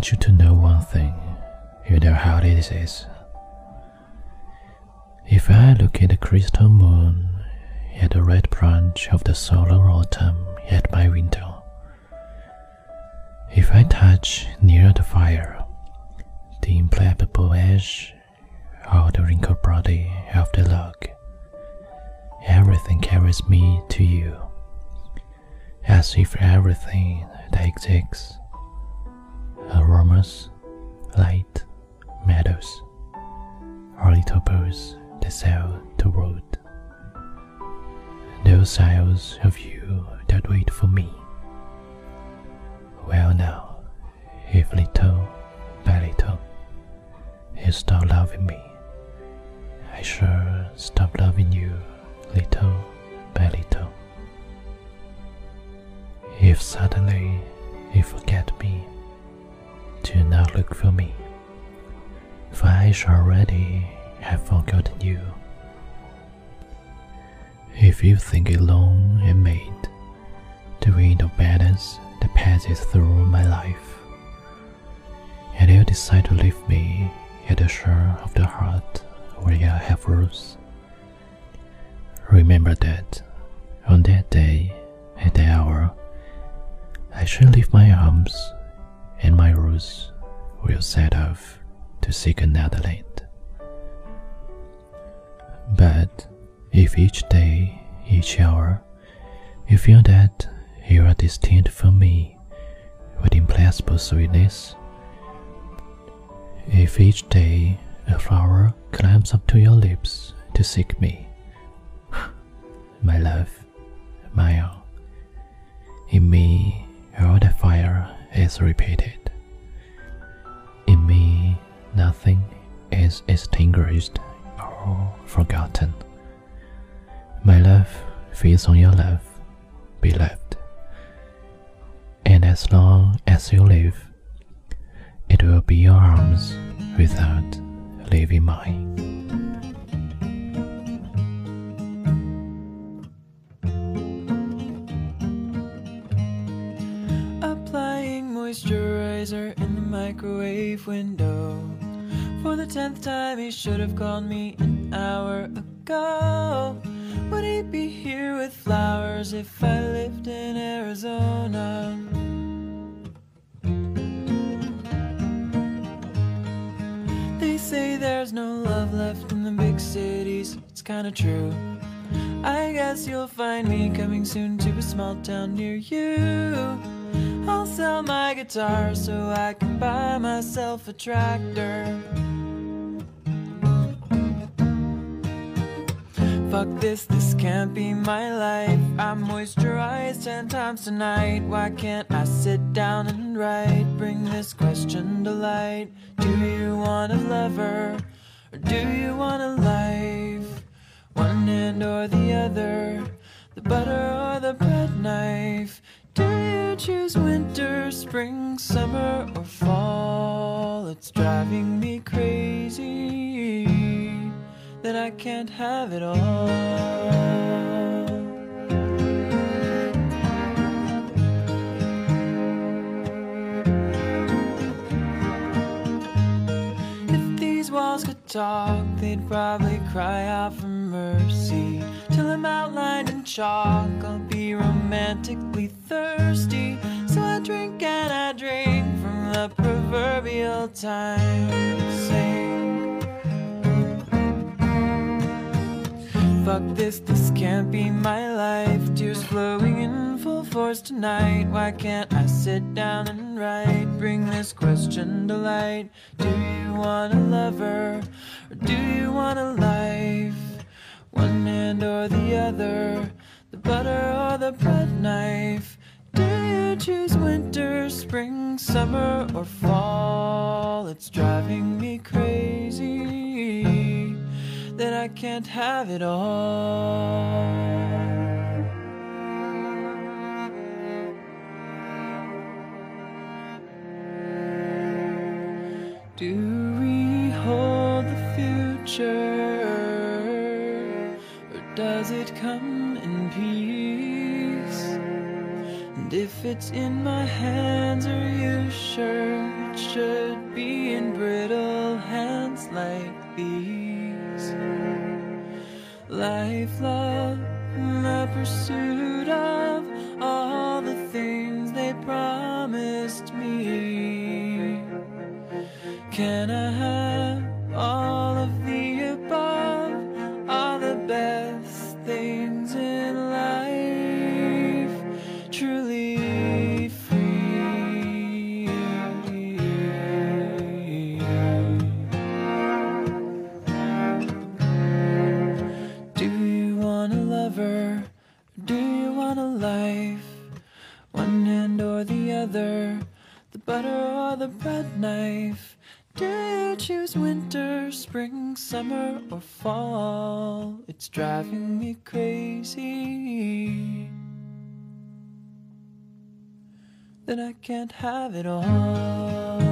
want you to know one thing. You know how it is. If I look at the crystal moon, at the red branch of the solar autumn at my window, if I touch near the fire the implacable edge or the wrinkled body of the log, everything carries me to you, as if everything that exists aromas, light, meadows, or little birds that sail the road. Those isles of you that wait for me. Well now, if little by little you stop loving me, I sure stop loving you little by little. If suddenly you forget me, do not look for me, for I shall already have forgotten you. If you think it long and made, the wind of balance that passes through my life, and you decide to leave me at the shore of the heart where I have roots, remember that on that day, at that hour, I shall leave my arms, and my roots will set off to seek another land. But if each day, each hour, you feel that you are distinct from me with implacable sweetness, if each day a flower climbs up to your lips to seek me, my love, my own, in me is repeated. In me nothing is extinguished or forgotten. My love feeds on your love, beloved. And as long as you live, it will be your arms without leaving mine. Microwave window. For the tenth time, he should have called me an hour ago. Would he be here with flowers if I lived in Arizona? They say there's no love left in the big cities. It's kinda true. I guess you'll find me coming soon to a small town near you. I'll sell my guitar so I can buy myself a tractor. Fuck this, this can't be my life. I moisturize ten times tonight. Why can't I sit down and write? Bring this question to light. Do you want a lover? Or do you want a life? One hand or the other, the butter or the bread knife. Do you choose winter, spring, summer, or fall? It's driving me crazy that I can't have it all. If these walls could talk, they'd probably cry out for mercy. I'm outlined in chalk, I'll be romantically thirsty. So I drink and I drink from the proverbial time. Fuck this, this can't be my life. Tears flowing in full force tonight. Why can't I sit down and write? Bring this question to light. Do you want a lover? Or do you want a the the butter or the bread knife. Do you choose winter, spring, summer, or fall? It's driving me crazy that I can't have it all. Do does it come in peace? And if it's in my hands, are you sure it should be in brittle hands like these. Life, love, the pursuit of all the things they promised me. Can I have all of the One hand or the other, the butter or the bread knife. Do you choose winter, spring, summer, or fall? It's driving me crazy that I can't have it all.